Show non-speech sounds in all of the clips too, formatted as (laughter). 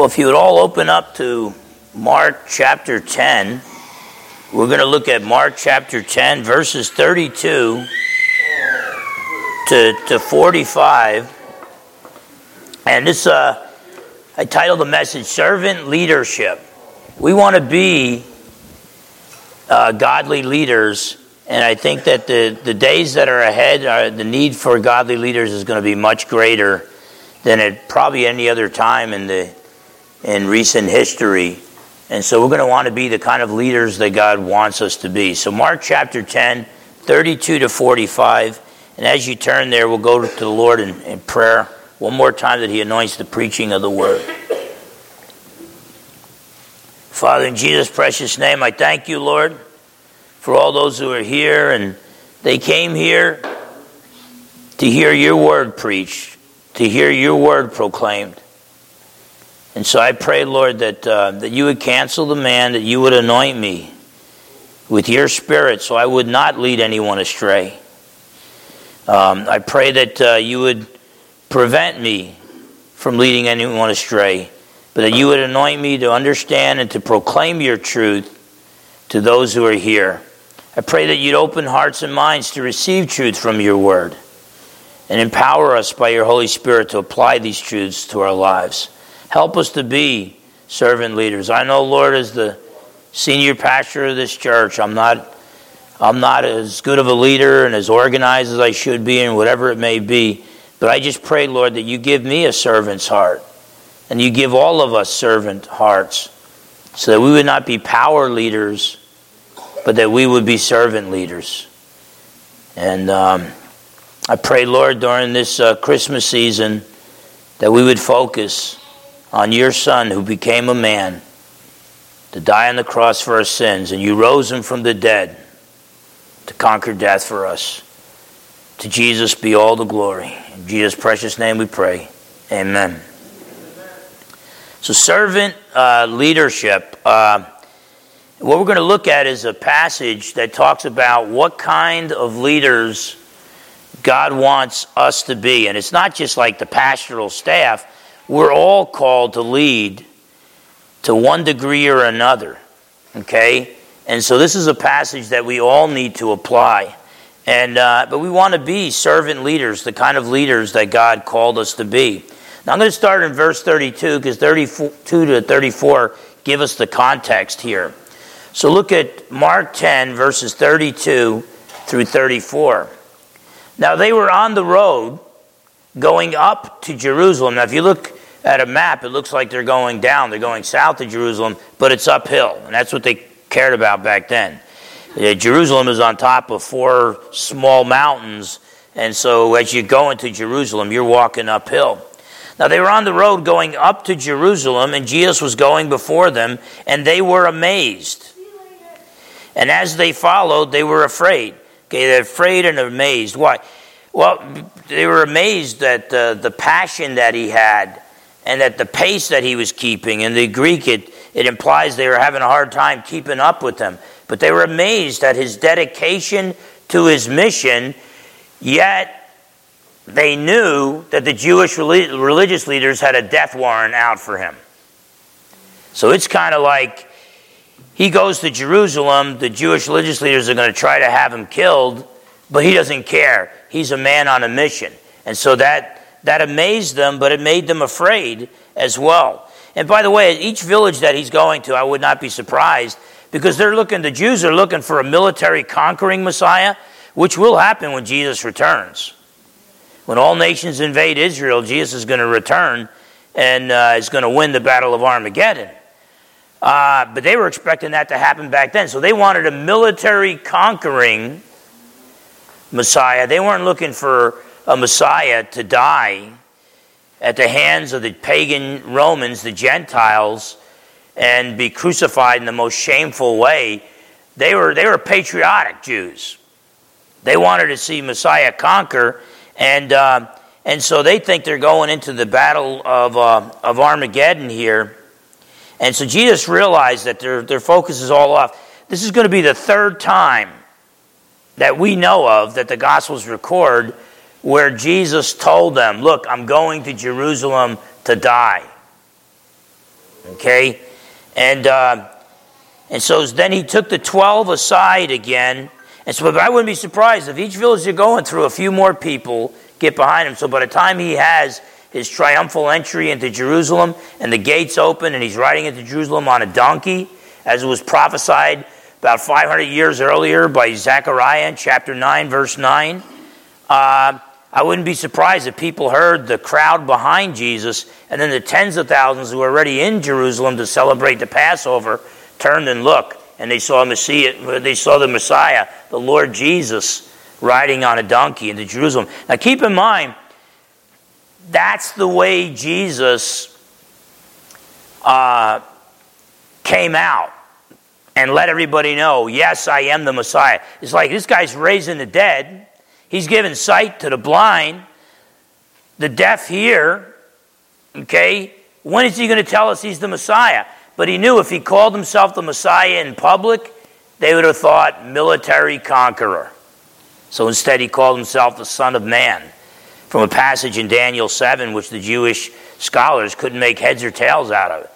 Well, if you would all open up to Mark chapter 10, we're going to look at Mark chapter 10, verses 32 to, to 45. And this, uh, I titled the message Servant Leadership. We want to be uh, godly leaders, and I think that the, the days that are ahead, are, the need for godly leaders is going to be much greater than at probably any other time in the in recent history. And so we're going to want to be the kind of leaders that God wants us to be. So, Mark chapter 10, 32 to 45. And as you turn there, we'll go to the Lord in, in prayer one more time that He anoints the preaching of the word. Father, in Jesus' precious name, I thank you, Lord, for all those who are here. And they came here to hear your word preached, to hear your word proclaimed. And so I pray, Lord, that, uh, that you would cancel the man, that you would anoint me with your spirit so I would not lead anyone astray. Um, I pray that uh, you would prevent me from leading anyone astray, but that you would anoint me to understand and to proclaim your truth to those who are here. I pray that you'd open hearts and minds to receive truth from your word and empower us by your Holy Spirit to apply these truths to our lives. Help us to be servant leaders. I know, Lord, as the senior pastor of this church, I'm not, I'm not as good of a leader and as organized as I should be, and whatever it may be. But I just pray, Lord, that you give me a servant's heart, and you give all of us servant hearts, so that we would not be power leaders, but that we would be servant leaders. And um, I pray, Lord, during this uh, Christmas season, that we would focus on your Son who became a man to die on the cross for our sins, and you rose him from the dead to conquer death for us. To Jesus be all the glory. In Jesus' precious name we pray. Amen. So, servant uh, leadership. Uh, what we're going to look at is a passage that talks about what kind of leaders God wants us to be. And it's not just like the pastoral staff, we're all called to lead to one degree or another. Okay? And so this is a passage that we all need to apply. And, uh, but we want to be servant leaders, the kind of leaders that God called us to be. Now I'm going to start in verse 32 because 32 to 34 give us the context here. So look at Mark 10, verses 32 through 34. Now they were on the road going up to Jerusalem. Now, if you look at a map, it looks like they're going down. They're going south to Jerusalem, but it's uphill. And that's what they cared about back then. Uh, Jerusalem is on top of four small mountains. And so as you go into Jerusalem, you're walking uphill. Now they were on the road going up to Jerusalem, and Jesus was going before them, and they were amazed. And as they followed, they were afraid. Okay, they're afraid and amazed. Why? Well, they were amazed at uh, the passion that he had and at the pace that he was keeping. In the Greek, it, it implies they were having a hard time keeping up with him. But they were amazed at his dedication to his mission, yet they knew that the Jewish religious leaders had a death warrant out for him. So it's kind of like he goes to Jerusalem, the Jewish religious leaders are going to try to have him killed, but he doesn't care. He's a man on a mission. And so that that amazed them, but it made them afraid as well. And by the way, each village that he's going to, I would not be surprised because they're looking, the Jews are looking for a military conquering Messiah, which will happen when Jesus returns. When all nations invade Israel, Jesus is going to return and uh, is going to win the Battle of Armageddon. Uh, but they were expecting that to happen back then. So they wanted a military conquering Messiah. They weren't looking for a Messiah to die at the hands of the pagan Romans, the Gentiles, and be crucified in the most shameful way. They were, they were patriotic Jews. They wanted to see Messiah conquer, and, uh, and so they think they're going into the battle of, uh, of Armageddon here. And so Jesus realized that their, their focus is all off. This is going to be the third time that we know of that the Gospels record where Jesus told them, Look, I'm going to Jerusalem to die. Okay? And, uh, and so then he took the 12 aside again. And so I wouldn't be surprised if each village you're going through, a few more people get behind him. So by the time he has his triumphal entry into Jerusalem and the gates open and he's riding into Jerusalem on a donkey, as it was prophesied about 500 years earlier by Zechariah in chapter 9, verse 9. Uh, I wouldn't be surprised if people heard the crowd behind Jesus and then the tens of thousands who were already in Jerusalem to celebrate the Passover turned and looked and they saw Messiah, they saw the Messiah, the Lord Jesus, riding on a donkey into Jerusalem. Now keep in mind, that's the way Jesus uh, came out and let everybody know, yes, I am the Messiah. It's like this guy's raising the dead, he's given sight to the blind, the deaf hear. Okay? When is he going to tell us he's the Messiah? But he knew if he called himself the Messiah in public, they would have thought military conqueror. So instead, he called himself the Son of Man from a passage in Daniel 7, which the Jewish scholars couldn't make heads or tails out of.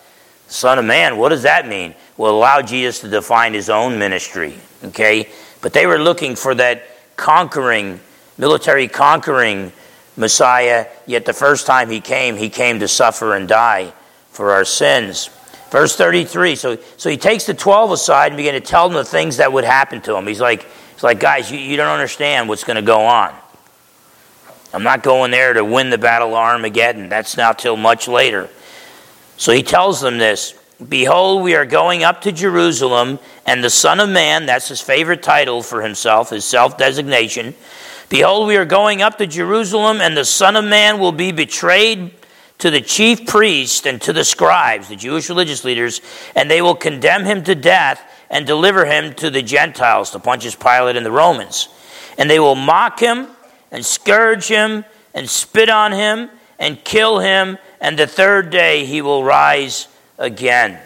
Son of Man, what does that mean? Well, allow Jesus to define his own ministry, okay? But they were looking for that conquering, military conquering Messiah, yet the first time he came, he came to suffer and die for our sins. Verse 33. So, so he takes the 12 aside and began to tell them the things that would happen to him. He's like, he's like guys, you, you don't understand what's going to go on. I'm not going there to win the battle of Armageddon. That's not till much later. So he tells them this Behold, we are going up to Jerusalem, and the Son of Man, that's his favorite title for himself, his self designation. Behold, we are going up to Jerusalem, and the Son of Man will be betrayed to the chief priest and to the scribes, the Jewish religious leaders, and they will condemn him to death and deliver him to the Gentiles, to Pontius Pilate and the Romans. And they will mock him and scourge him and spit on him and kill him, and the third day he will rise again.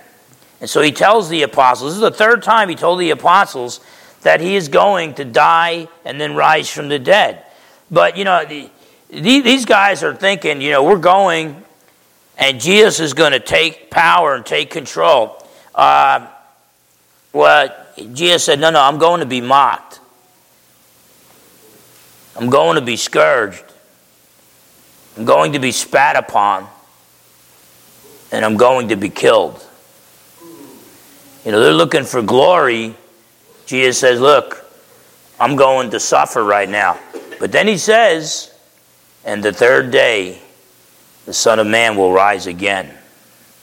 And so he tells the apostles, this is the third time he told the apostles that he is going to die and then rise from the dead. But, you know, the, these guys are thinking, you know, we're going and Jesus is going to take power and take control. Uh, well, Jesus said, no, no, I'm going to be mocked. I'm going to be scourged. I'm going to be spat upon. And I'm going to be killed. You know, they're looking for glory. Jesus says, Look, I'm going to suffer right now. But then he says, And the third day, the Son of Man will rise again.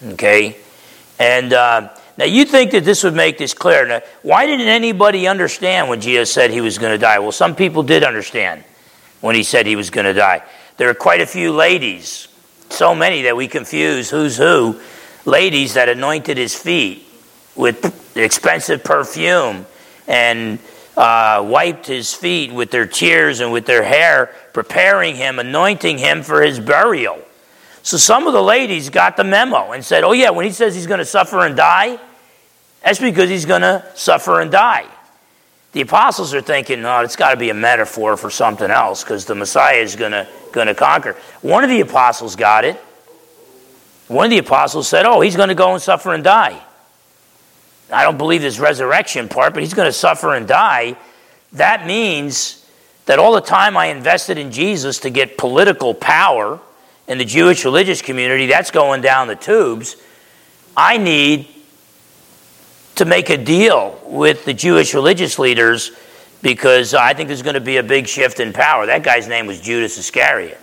Okay? And uh, now you think that this would make this clear. Now, why didn't anybody understand when Jesus said he was going to die? Well, some people did understand when he said he was going to die. There are quite a few ladies, so many that we confuse who's who, ladies that anointed his feet with expensive perfume and uh, wiped his feet with their tears and with their hair, preparing him, anointing him for his burial. So some of the ladies got the memo and said, Oh, yeah, when he says he's going to suffer and die, that's because he's going to suffer and die. The apostles are thinking, No, it's got to be a metaphor for something else because the Messiah is going to, going to conquer. One of the apostles got it. One of the apostles said, Oh, he's going to go and suffer and die. I don't believe this resurrection part, but he's going to suffer and die. That means that all the time I invested in Jesus to get political power in the Jewish religious community, that's going down the tubes. I need to make a deal with the Jewish religious leaders because I think there's going to be a big shift in power. That guy's name was Judas Iscariot.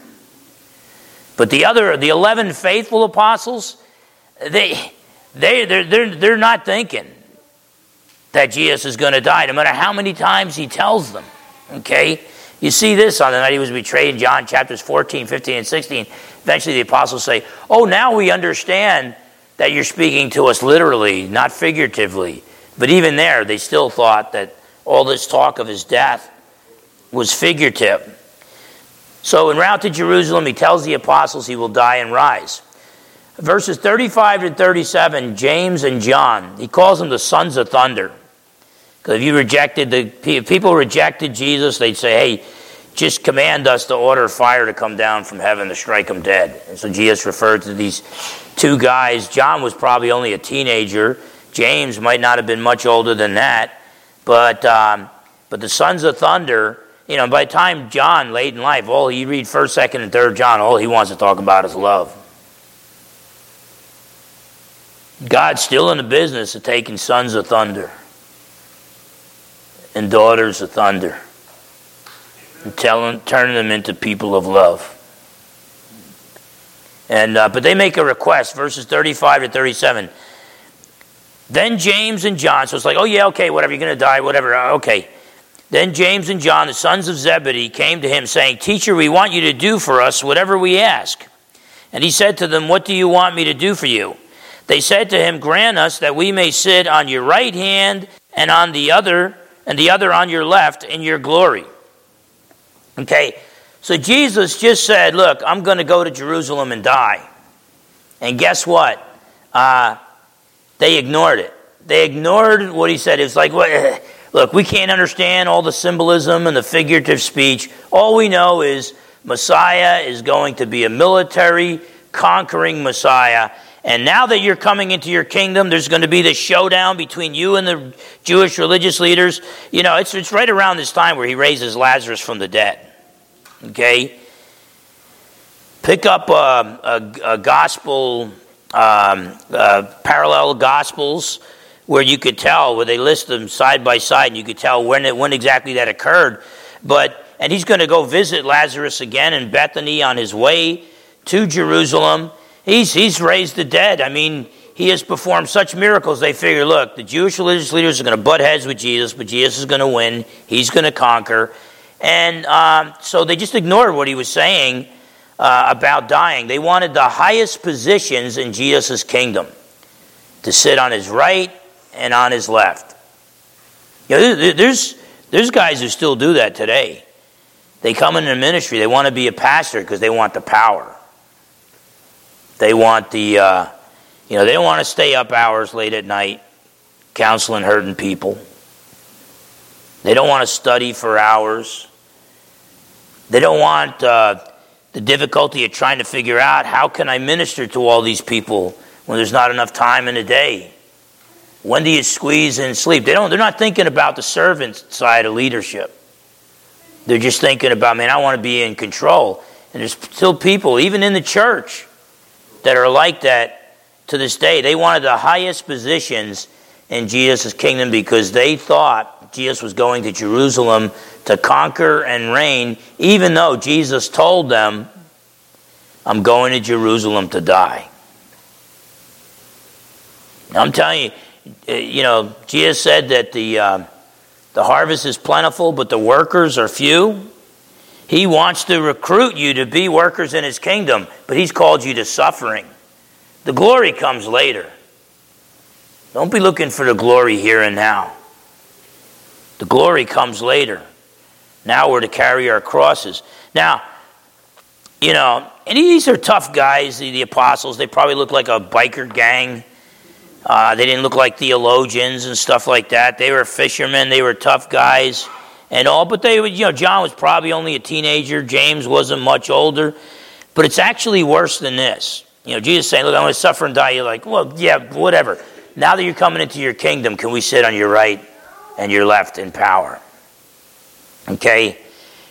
But the other, the 11 faithful apostles, they, they, they're, they're, they're not thinking that Jesus is going to die, no matter how many times he tells them. Okay? You see this on the night he was betrayed in John chapters 14, 15, and 16. Eventually, the apostles say, Oh, now we understand that you're speaking to us literally, not figuratively. But even there, they still thought that all this talk of his death was figurative. So, en route to Jerusalem, he tells the apostles he will die and rise. Verses 35 to 37, James and John, he calls them the sons of thunder. Because if you rejected the if people rejected Jesus, they'd say, "Hey, just command us to order fire to come down from heaven to strike them dead. And so Jesus referred to these two guys. John was probably only a teenager. James might not have been much older than that. But, um, but the sons of thunder, you know, by the time John, late in life, all he read 1st, 2nd, and 3rd John, all he wants to talk about is love. God's still in the business of taking sons of thunder and daughters of thunder and telling, turning them into people of love. And, uh, but they make a request, verses 35 to 37. Then James and John, so it's like, oh yeah, okay, whatever, you're going to die, whatever, uh, okay. Then James and John, the sons of Zebedee, came to him, saying, Teacher, we want you to do for us whatever we ask. And he said to them, What do you want me to do for you? They said to him, Grant us that we may sit on your right hand and on the other, and the other on your left in your glory. Okay, so Jesus just said, Look, I'm going to go to Jerusalem and die. And guess what? Uh, they ignored it. They ignored what he said. It's like, eh, Look, we can't understand all the symbolism and the figurative speech. All we know is Messiah is going to be a military, conquering Messiah. And now that you're coming into your kingdom, there's going to be this showdown between you and the Jewish religious leaders. You know, it's, it's right around this time where he raises Lazarus from the dead. Okay? Pick up a, a, a gospel, um, uh, parallel gospels, where you could tell, where they list them side by side, and you could tell when, it, when exactly that occurred. But, and he's going to go visit Lazarus again in Bethany on his way to Jerusalem He's, he's raised the dead. I mean, he has performed such miracles, they figure, look, the Jewish religious leaders are going to butt heads with Jesus, but Jesus is going to win. He's going to conquer. And um, so they just ignored what he was saying uh, about dying. They wanted the highest positions in Jesus' kingdom to sit on his right and on his left. You know, there's, there's guys who still do that today. They come into ministry, they want to be a pastor because they want the power. They want the, uh, you know, they don't want to stay up hours late at night counseling hurting people. They don't want to study for hours. They don't want uh, the difficulty of trying to figure out how can I minister to all these people when there's not enough time in a day. When do you squeeze in sleep? They don't, they're not thinking about the servant side of leadership. They're just thinking about, man, I want to be in control. And there's still people, even in the church, that are like that to this day. They wanted the highest positions in Jesus' kingdom because they thought Jesus was going to Jerusalem to conquer and reign, even though Jesus told them, I'm going to Jerusalem to die. I'm telling you, uh, you know, Jesus said that the, uh, the harvest is plentiful, but the workers are few. He wants to recruit you to be workers in his kingdom, but he's called you to suffering. The glory comes later. Don't be looking for the glory here and now. The glory comes later. Now we're to carry our crosses. Now, you know, and these are tough guys, the, the apostles. They probably look like a biker gang. Uh, they didn't look like theologians and stuff like that. They were fishermen. They were tough guys and all. But they would, you know, John was probably only a teenager. James wasn't much older. But it's actually worse than this. You know, Jesus saying, Look, I'm going to suffer and die. You're like, Well, yeah, whatever. Now that you're coming into your kingdom, can we sit on your right and your left in power? Okay?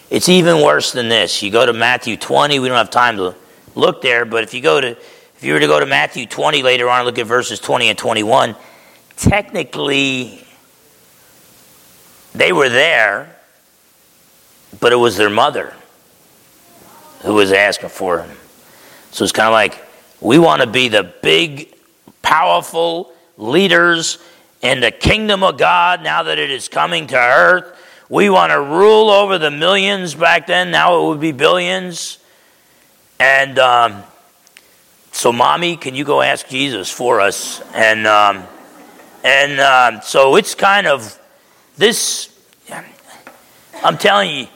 It's even worse than this. You go to Matthew 20. We don't have time to look there, but if you go to if you were to go to Matthew 20 later on and look at verses 20 and 21, technically they were there, but it was their mother who was asking for him. So it's kind of like, we want to be the big, powerful leaders in the kingdom of God now that it is coming to earth. We want to rule over the millions back then. Now it would be billions. And um, so, mommy, can you go ask Jesus for us? And um, and um, so it's kind of this, I'm telling you,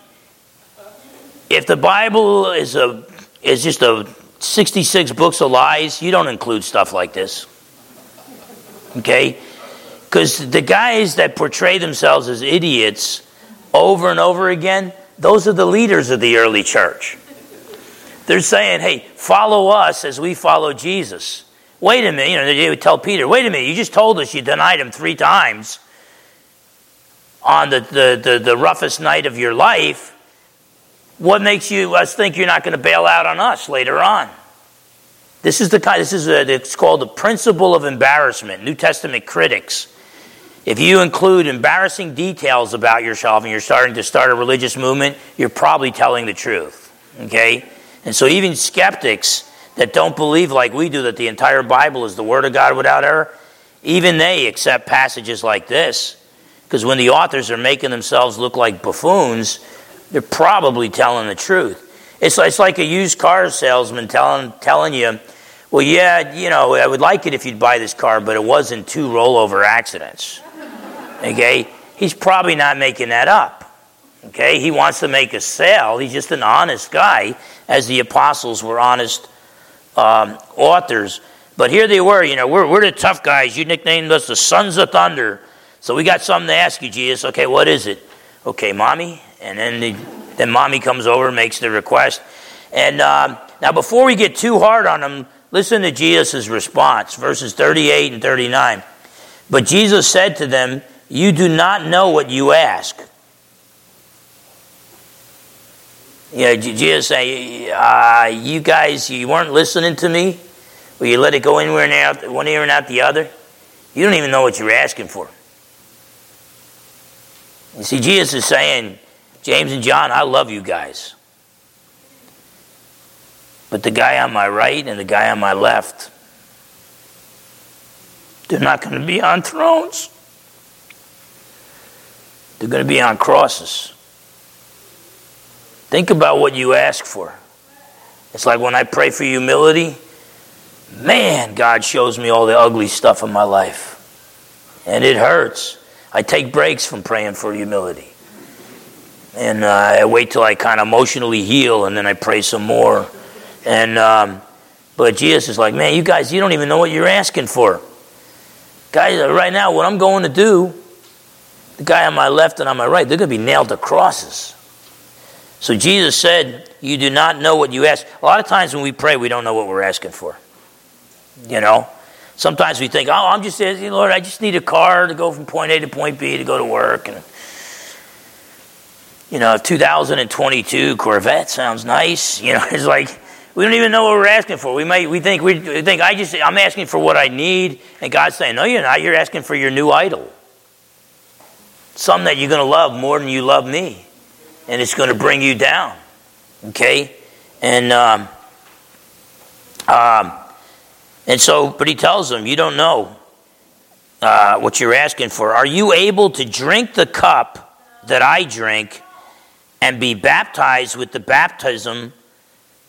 if the Bible is a is just a 66 books of lies, you don't include stuff like this. Okay? Because the guys that portray themselves as idiots over and over again, those are the leaders of the early church. They're saying, hey, follow us as we follow Jesus. Wait a minute. You know, they would tell Peter, wait a minute, you just told us you denied him three times on the, the, the, the roughest night of your life. What makes you us think you're not going to bail out on us later on? This is the kind. This is a, it's called the principle of embarrassment. New Testament critics. If you include embarrassing details about yourself and you're starting to start a religious movement, you're probably telling the truth. Okay, and so even skeptics that don't believe like we do that the entire Bible is the Word of God without error, even they accept passages like this because when the authors are making themselves look like buffoons, they're probably telling the truth. It's, it's like a used car salesman telling, telling you well, yeah, you know, I would like it if you'd buy this car, but it wasn't two rollover accidents. Okay? He's probably not making that up. Okay? He wants to make a sale. He's just an honest guy, as the apostles were honest um, authors. But here they were, you know, we're, we're the tough guys. You nicknamed us the Sons of Thunder. So we got something to ask you, Jesus. Okay, what is it? Okay, mommy. And then, the, then mommy comes over, makes the request. And um, now, before we get too hard on them, Listen to Jesus' response, verses 38 and 39. But Jesus said to them, You do not know what you ask. Yeah, Jesus say, uh, You guys, you weren't listening to me? Or you let it go anywhere and out, one ear and out the other? You don't even know what you're asking for. You see, Jesus is saying, James and John, I love you guys. But the guy on my right and the guy on my left, they're not going to be on thrones. They're going to be on crosses. Think about what you ask for. It's like when I pray for humility, man, God shows me all the ugly stuff in my life. And it hurts. I take breaks from praying for humility. And uh, I wait till I kind of emotionally heal and then I pray some more. And um, but Jesus is like, man, you guys, you don't even know what you're asking for. Guys, right now, what I'm going to do, the guy on my left and on my right, they're going to be nailed to crosses. So Jesus said, You do not know what you ask. A lot of times when we pray, we don't know what we're asking for. You know? Sometimes we think, Oh, I'm just Lord, I just need a car to go from point A to point B to go to work. And, you know, 2022 Corvette sounds nice. (laughs) You know, it's like, we don't even know what we're asking for. We might we think we think I just I'm asking for what I need, and God's saying, No, you're not. You're asking for your new idol. Some that you're going to love more than you love me. And it's going to bring you down. Okay? And um, um, and so, but he tells them, You don't know uh, what you're asking for. Are you able to drink the cup that I drink and be baptized with the baptism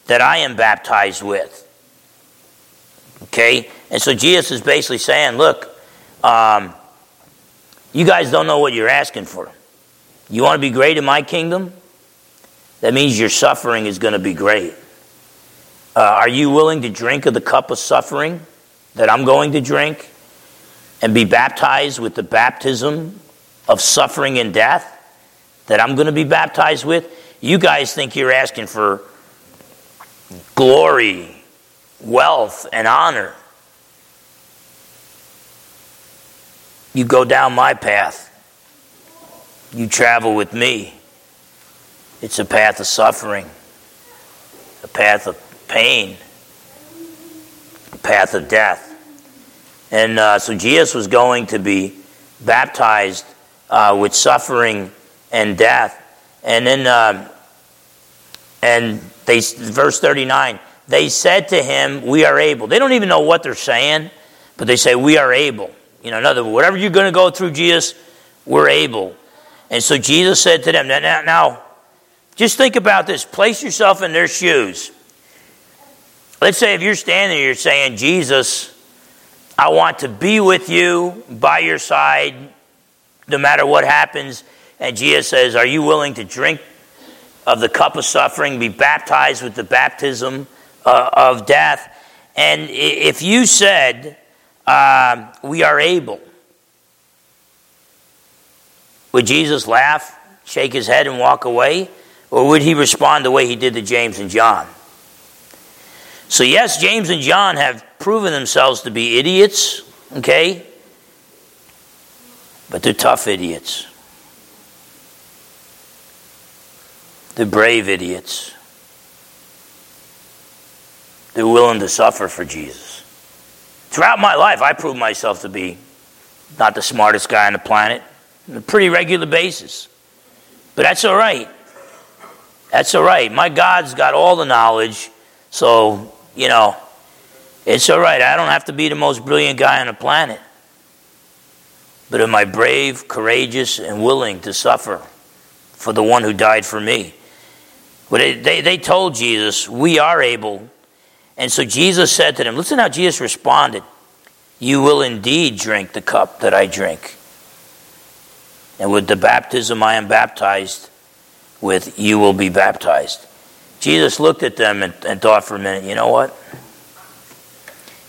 that I am baptized with. Okay? And so Jesus is basically saying, look, um, you guys don't know what you're asking for. You want to be great in my kingdom? That means your suffering is going to be great. Uh, are you willing to drink of the cup of suffering that I'm going to drink and be baptized with the baptism of suffering and death that I'm going to be baptized with? You guys think you're asking for glory, wealth, and honor. You go down my path. You travel with me. It's a path of suffering, a path of pain, a path of death. And uh, so Jesus was going to be baptized uh, with suffering and death. And then, uh, and they, verse 39, they said to him, We are able. They don't even know what they're saying, but they say, We are able. You know, in other words, whatever you're going to go through, Jesus, we're able. And so Jesus said to them, now, now, just think about this. Place yourself in their shoes. Let's say if you're standing here saying, Jesus, I want to be with you by your side no matter what happens. And Jesus says, Are you willing to drink of the cup of suffering, be baptized with the baptism uh, of death. And if you said, uh, We are able, would Jesus laugh, shake his head, and walk away? Or would he respond the way he did to James and John? So, yes, James and John have proven themselves to be idiots, okay? But they're tough idiots. They're brave idiots. They're willing to suffer for Jesus. Throughout my life, I proved myself to be not the smartest guy on the planet on a pretty regular basis. But that's all right. That's all right. My God's got all the knowledge, so, you know, it's all right. I don't have to be the most brilliant guy on the planet. But am I brave, courageous, and willing to suffer for the one who died for me? Well, they, they, they told Jesus, We are able. And so Jesus said to them, Listen how Jesus responded. You will indeed drink the cup that I drink. And with the baptism I am baptized with, you will be baptized. Jesus looked at them and, and thought for a minute, you know what?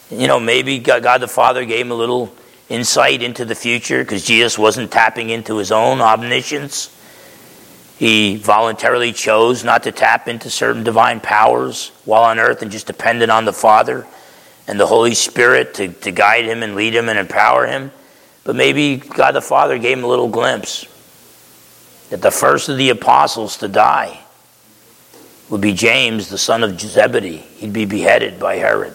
You know, maybe God, God the Father gave him a little insight into the future because Jesus wasn't tapping into his own omniscience. He voluntarily chose not to tap into certain divine powers while on earth and just depended on the Father and the Holy Spirit to, to guide him and lead him and empower him. But maybe God the Father gave him a little glimpse that the first of the apostles to die would be James, the son of Zebedee. He'd be beheaded by Herod.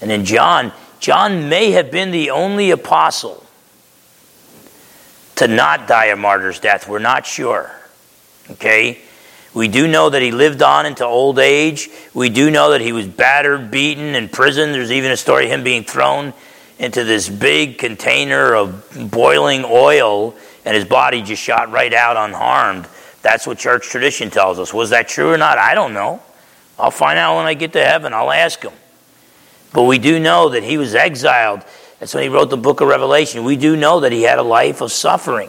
And then John, John may have been the only apostle to not die a martyr's death. We're not sure. Okay? We do know that he lived on into old age. We do know that he was battered, beaten, in prison. There's even a story of him being thrown into this big container of boiling oil, and his body just shot right out unharmed. That's what church tradition tells us. Was that true or not? I don't know. I'll find out when I get to heaven. I'll ask him. But we do know that he was exiled. That's when he wrote the book of Revelation. We do know that he had a life of suffering.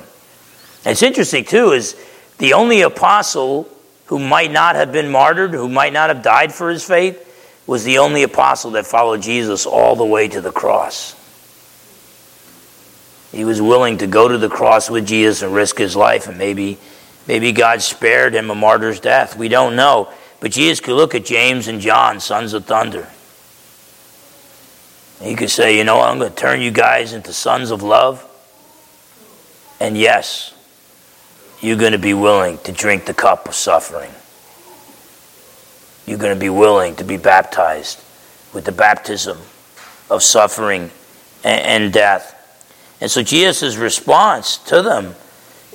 And it's interesting, too, is the only apostle who might not have been martyred, who might not have died for his faith, was the only apostle that followed Jesus all the way to the cross. He was willing to go to the cross with Jesus and risk his life, and maybe, maybe God spared him a martyr's death. We don't know. But Jesus could look at James and John, sons of thunder. He could say, You know? I'm going to turn you guys into sons of love. And yes, you're going to be willing to drink the cup of suffering. You're going to be willing to be baptized with the baptism of suffering and, death. And so Jesus' response to them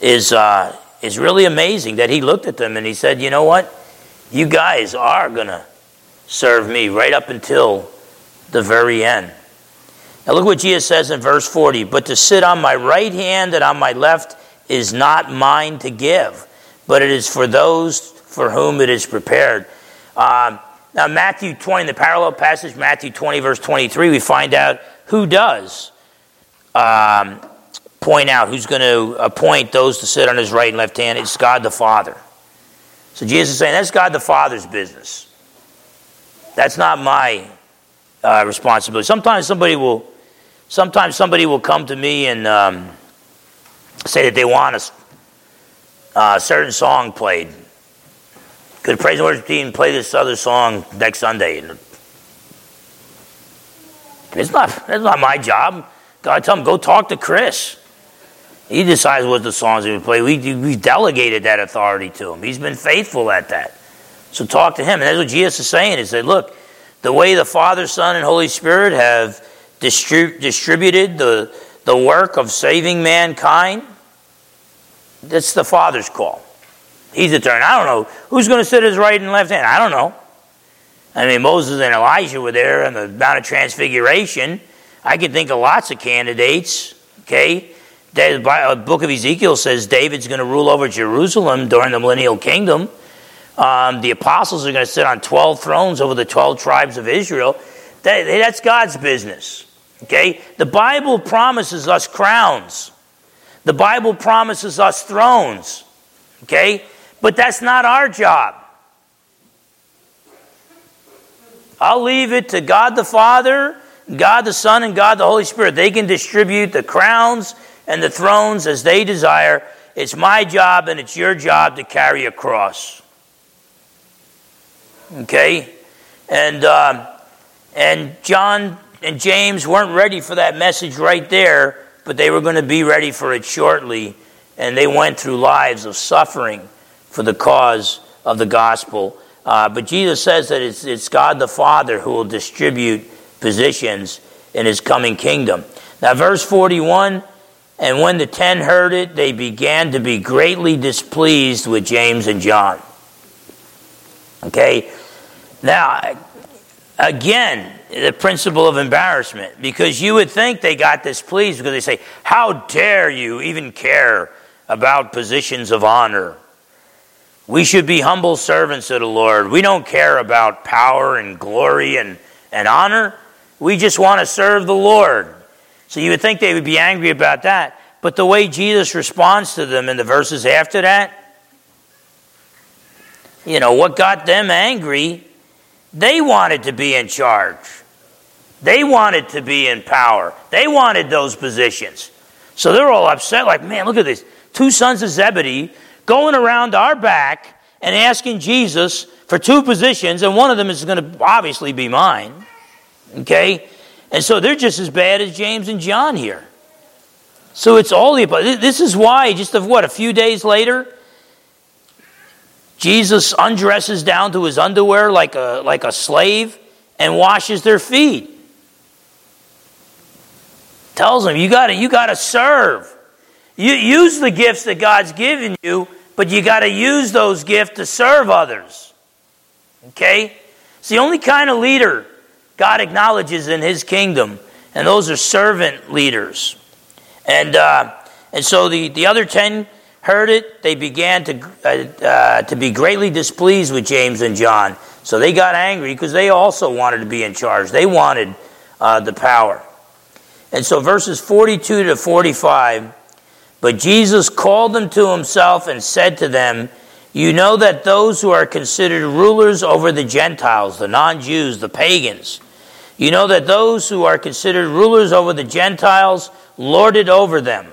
is, uh, is really amazing that he looked at them and he said, You know what? You guys are going to serve me right up until the very end. Now, look what Jesus says in verse 40 But to sit on my right hand and on my left is not mine to give, but it is for those for whom it is prepared. Um, now, Matthew 20, the parallel passage, Matthew 20, verse 23, we find out who does um, point out, who's going to appoint those to sit on his right and left hand. It's God the Father. So Jesus is saying, that's God the Father's business. That's not my uh, responsibility. Sometimes somebody will, sometimes somebody will come to me and um, say that they want a, uh, certain song played. Could praise and worship team play this other song next Sunday? It's not, that's not my job. God tell him, go talk to Chris. He decides what the songs would play. We, we delegated that authority to him. He's been faithful at that. So talk to him. And that's what Jesus is saying. He said, look, the way the Father, Son, and Holy Spirit have distrib- distributed the, the work of saving mankind, that's the Father's call. He's the turn. I don't know. Who's going to sit his right and left hand? I don't know. I mean, Moses and Elijah were there on the Mount of Transfiguration. I can think of lots of candidates. Okay? The uh, book of Ezekiel says David's going to rule over Jerusalem during the millennial kingdom. Um, the apostles are going to sit on 12 thrones over the 12 tribes of Israel. That, that's God's business. Okay? The Bible promises us crowns. The Bible promises us thrones. Okay? But that's not our job. I'll leave it to God the Father, God the Son, and God the Holy Spirit. They can distribute the crowns and the thrones as they desire. it's my job and it's your job to carry a cross. Okay? And, uh, and John and James weren't ready for that message right there, but they were going to be ready for it shortly. And they went through lives of suffering for the cause of the gospel. Uh, but Jesus says that it's, it's God the Father who will distribute positions in his coming kingdom. Now, verse 41 and when the ten heard it, they began to be greatly displeased with James and John. Okay? Now, again, the principle of embarrassment, because you would think they got displeased because they say, How dare you even care about positions of honor? We should be humble servants of the Lord. We don't care about power and glory and, and honor. We just want to serve the Lord. So you would think they would be angry about that. But the way Jesus responds to them in the verses after that, you know, what got them angry, they wanted to be in charge. They wanted to be in power. They wanted those positions. So they're all upset, like, man, look at this. Two sons of Zebedee going around our back and asking Jesus for two positions, and one of them is going to obviously be mine. Okay? And so they're just as bad as James and John here. So it's all the. This is why, just of what, a few days later, Jesus undresses down to his underwear like a, like a slave and washes their feet. Tells them, you gotta, you gotta serve. You use the gifts that God's given you, but you gotta use those gifts to serve others. Okay? It's the only kind of leader God acknowledges in his kingdom, and those are servant leaders. And, uh, and so the, the other ten heard it. They began to, uh, uh, to be greatly displeased with James and John. So they got angry because they also wanted to be in charge. They wanted uh, the power. And so verses 42 to 45 But Jesus called them to himself and said to them, You know that those who are considered rulers over the Gentiles, the non Jews, the pagans, you know that those who are considered rulers over the Gentiles lord it over them,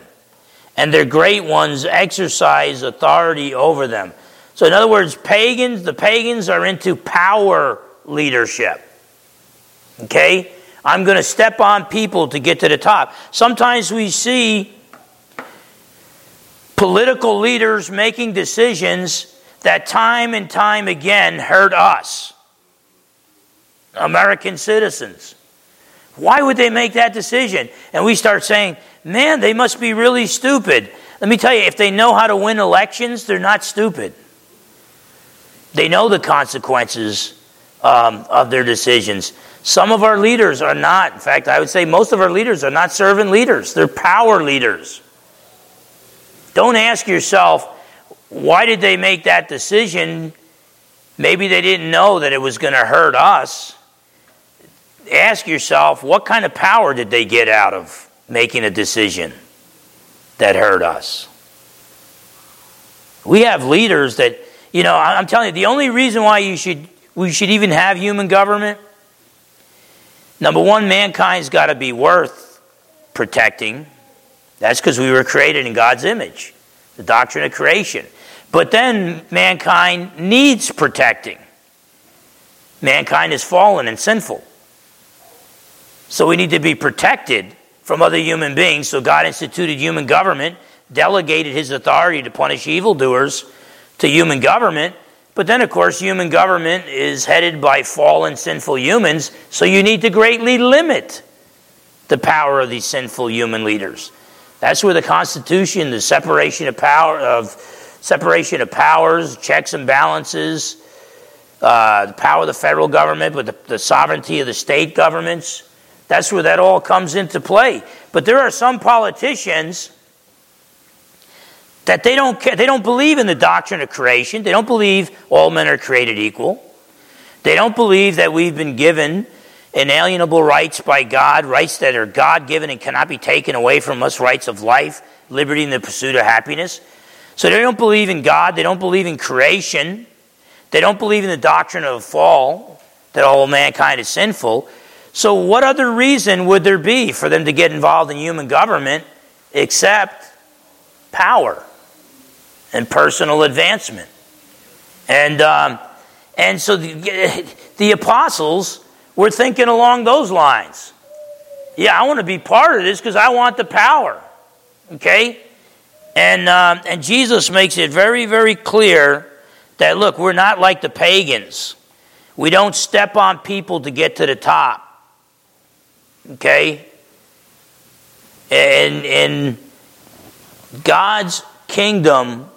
and their great ones exercise authority over them. So, in other words, pagans, the pagans are into power leadership. Okay? I'm going to step on people to get to the top. Sometimes we see political leaders making decisions that time and time again hurt us. American citizens. Why would they make that decision? And we start saying, man, they must be really stupid. Let me tell you, if they know how to win elections, they're not stupid. They know the consequences um, of their decisions. Some of our leaders are not. In fact, I would say most of our leaders are not servant leaders, they're power leaders. Don't ask yourself, why did they make that decision? Maybe they didn't know that it was going to hurt us ask yourself what kind of power did they get out of making a decision that hurt us? We have leaders that, you know, I'm telling you, the only reason why you should, we should even have human government, number one, mankind's got to be worth protecting. That's because we were created in God's image, the doctrine of creation. But then mankind needs protecting. Mankind is fallen and sinful. So we need to be protected from other human beings. So God instituted human government, delegated his authority to punish evildoers to human government. But then, of course, human government is headed by fallen, sinful humans. So you need to greatly limit the power of these sinful human leaders. That's where the Constitution, the separation of power, of separation of powers, checks and balances, uh, the power of the federal government, but the, the sovereignty of the state governments that's where that all comes into play. But there are some politicians that they don't care, they don't believe in the doctrine of creation. They don't believe all men are created equal. They don't believe that we've been given inalienable rights by God, rights that are God given and cannot be taken away from us, rights of life, liberty, and the pursuit of happiness. So they don't believe in God. They don't believe in creation. They don't believe in the doctrine of fall, that all mankind is sinful. So, what other reason would there be for them to get involved in human government except power? and personal advancement. And, um, and so the, (laughs) the apostles were thinking along those lines. Yeah, I want to be part of this because I want the power. Okay? And, um, and Jesus makes it very, very clear that, look, we're not like the pagans. We don't step on people to get to the top. Okay? And in God's kingdom,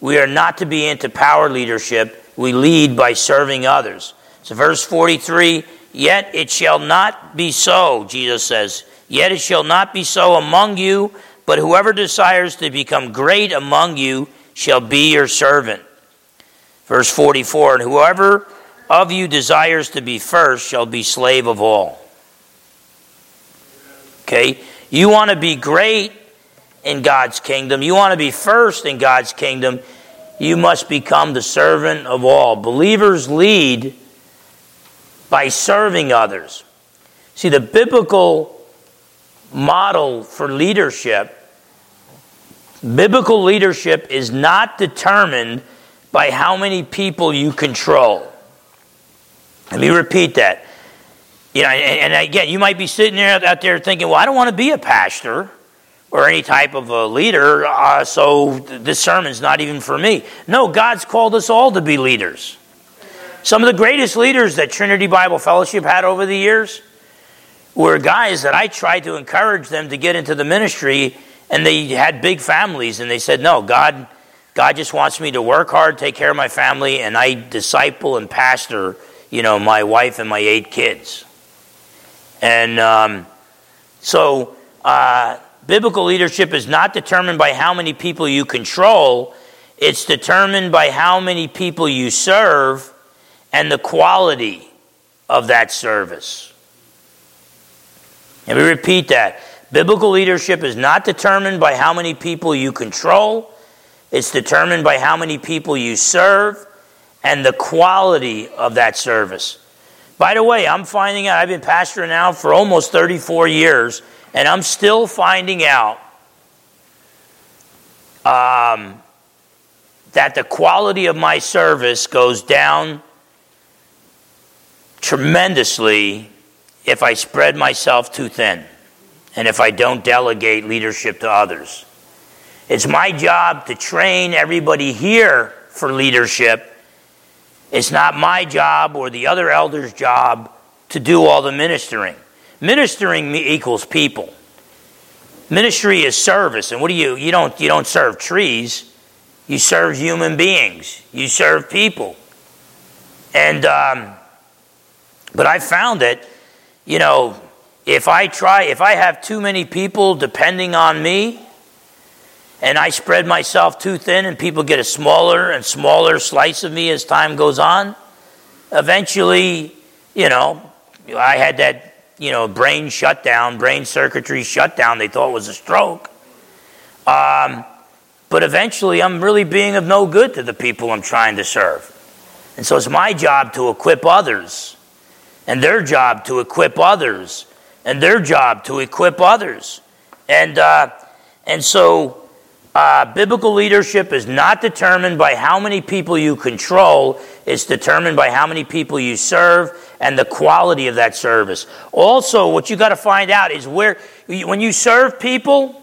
we are not to be into power leadership. We lead by serving others. So, verse 43 Yet it shall not be so, Jesus says. Yet it shall not be so among you, but whoever desires to become great among you shall be your servant. Verse 44 And whoever of you desires to be first shall be slave of all. Okay? You want to be great in God's kingdom, you want to be first in God's kingdom, you must become the servant of all. Believers lead by serving others. See, the biblical model for leadership, biblical leadership is not determined by how many people you control. Let me repeat that. You know, and, and again, you might be sitting there out there thinking, well, I don't want to be a pastor or any type of a leader, uh, so this sermon's not even for me. No, God's called us all to be leaders. Some of the greatest leaders that Trinity Bible Fellowship had over the years were guys that I tried to encourage them to get into the ministry, and they had big families, and they said, No, God, God just wants me to work hard, take care of my family, and I disciple and pastor, you know, my wife and my eight kids. And um, so, uh, biblical leadership is not determined by how many people you control, it's determined by how many people you serve and the quality of that service. Let me repeat that. Biblical leadership is not determined by how many people you control, it's determined by how many people you serve and the quality of that service. By the way, I'm finding out, I've been pastoring now for almost 34 years, and I'm still finding out um, that the quality of my service goes down tremendously if I spread myself too thin and if I don't delegate leadership to others. It's my job to train everybody here for leadership it's not my job or the other elder's job to do all the ministering. Ministering equals people. Ministry is service, and what do you you don't you don't serve trees, you serve human beings, you serve people, and um, but I found that you know if I try if I have too many people depending on me, and I spread myself too thin and people get a smaller and smaller slice of me as time goes on, eventually, you know, I had that, you know, brain shutdown, brain circuitry shutdown they thought was a stroke. Um, but eventually, I'm really being of no good to the people I'm trying to serve. And so it's my job to equip others, and their job to equip others, and their job to equip others. And, uh, and so uh, biblical leadership is not determined by how many people you control, it's determined by how many people you serve and the quality of that service. Also, what you got to find out is where, when you serve people,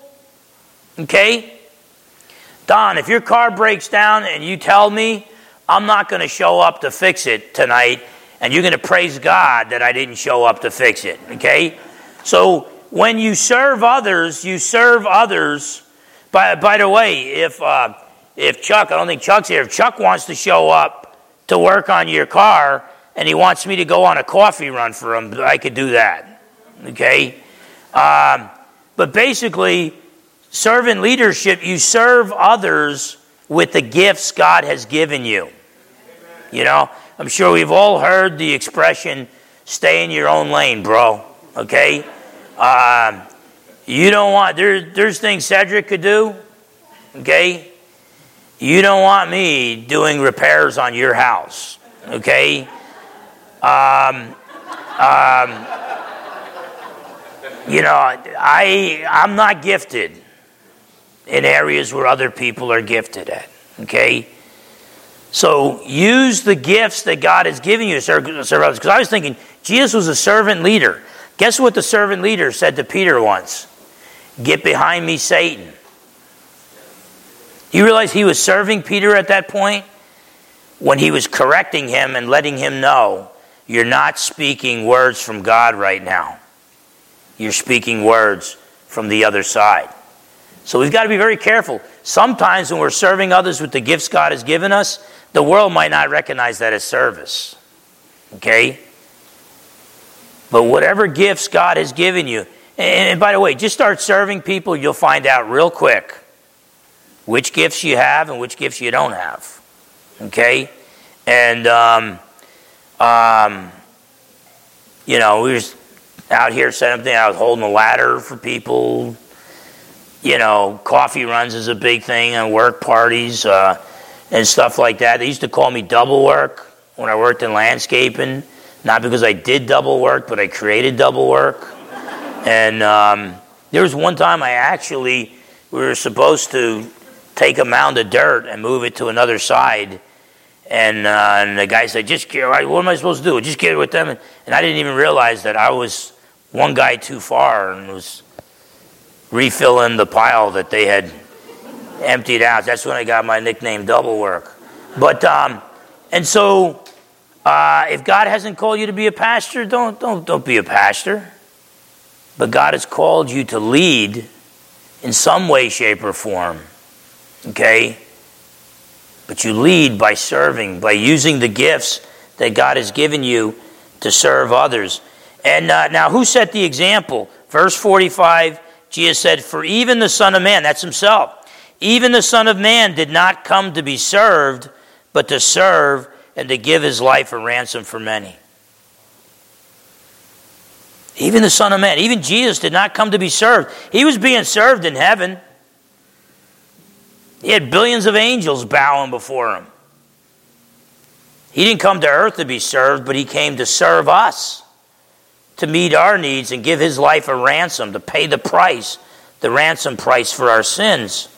okay, Don, if your car breaks down and you tell me I'm not going to show up to fix it tonight, and you're going to praise God that I didn't show up to fix it, okay? So when you serve others, you serve others by, by the way, if, uh, if Chuck, I don't think Chuck's here, if Chuck wants to show up to work on your car and he wants me to go on a coffee run for him, I could do that. Okay? Um, but basically, servant leadership, you serve others with the gifts God has given you. You know, I'm sure we've all heard the expression, stay in your own lane, bro. Okay? Um, you don't want, there, there's things Cedric could do, okay? You don't want me doing repairs on your house, okay? Um, um, you know, I, I'm not gifted in areas where other people are gifted at, Okay? So use the gifts that God has given you to serve, serve others. Because I was thinking, Jesus was a servant leader. Guess what the servant leader said to Peter once? Get behind me, Satan. You realize he was serving Peter at that point? When he was correcting him and letting him know, you're not speaking words from God right now. You're speaking words from the other side. So we've got to be very careful. Sometimes when we're serving others with the gifts God has given us, the world might not recognize that as service. Okay? But whatever gifts God has given you, and, by the way, just start serving people, you'll find out real quick which gifts you have and which gifts you don't have. Okay? And, um, um, you know, we was out here setting up. I was holding a ladder for people. You know, coffee runs is a big thing and work parties uh, and stuff like that. They used to call me double work when I worked in landscaping. Not because I did double work, but I created double work. And um, there was one time I actually, we were supposed to take a mound of dirt and move it to another side. And, uh, and the guy said, just get, what am I supposed to do? Just get it with them. And, and I didn't even realize that I was one guy too far and was refilling the pile that they had emptied out. That's when I got my nickname Double Work. But, um, and so uh, if God hasn't called you to be a pastor, don't, don't, don't be a pastor. But God has called you to lead in some way, shape, or form. Okay? But you lead by serving, by using the gifts that God has given you to serve others. And uh, now, who set the example? Verse 45, Jesus said, For even the Son of Man, that's himself, even the Son of Man did not come to be served, but to serve and to give his life a ransom for many. Even the Son of Man, even Jesus did not come to be served. He was being served in heaven. He had billions of angels bowing before him. He didn't come to earth to be served, but he came to serve us, to meet our needs and give his life a ransom, to pay the price, the ransom price for our sins.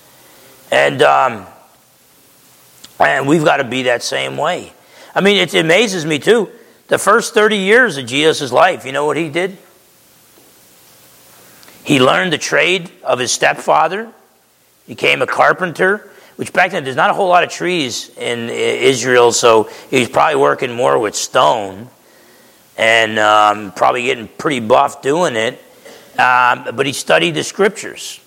And, um, and we've got to be that same way. I mean, it amazes me too. The first 30 years of Jesus' life, you know what he did? He learned the trade of his stepfather, became a carpenter, which back then there's not a whole lot of trees in Israel, so he was probably working more with stone and um, probably getting pretty buff doing it. Um, but he studied the scriptures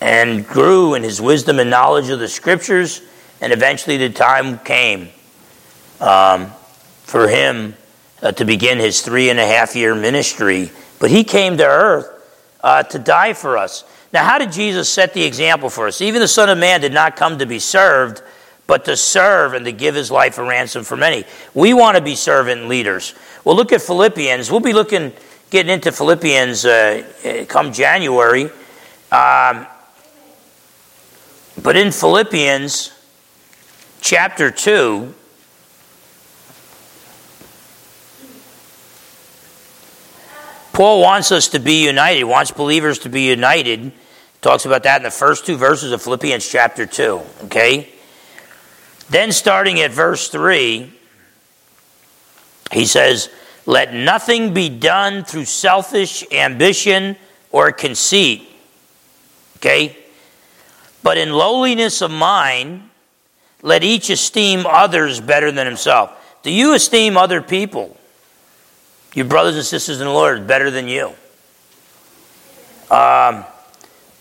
and grew in his wisdom and knowledge of the scriptures and eventually the time came um, for him uh, to begin his three and a half year ministry. But he came to earth uh, to die for us. Now, how did Jesus set the example for us? Even the Son of Man did not come to be served, but to serve and to give his life a ransom for many. We want to be servant leaders. Well, look at Philippians. We'll be looking, getting into Philippians uh, uh come January. Um, but in Philippians, chapter 2, Paul wants us to be united, wants believers to be united. Talks about that in the first two verses of Philippians chapter 2. Okay? Then, starting at verse 3, he says, Let nothing be done through selfish ambition or conceit. Okay? But in lowliness of mind, let each esteem others better than himself. Do you esteem other people, your brothers and sisters in the Lord, better than you? Um,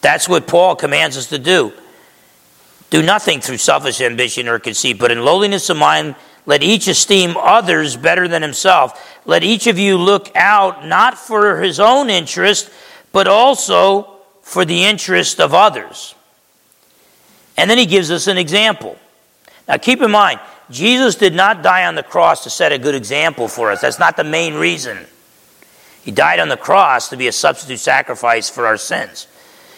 that's what Paul commands us to do. Do nothing through selfish ambition or conceit, but in lowliness of mind, let each esteem others better than himself. Let each of you look out not for his own interest, but also for the interest of others. And then he gives us an example. Now, keep in mind, Jesus did not die on the cross to set a good example for us. That's not the main reason. He died on the cross to be a substitute sacrifice for our sins.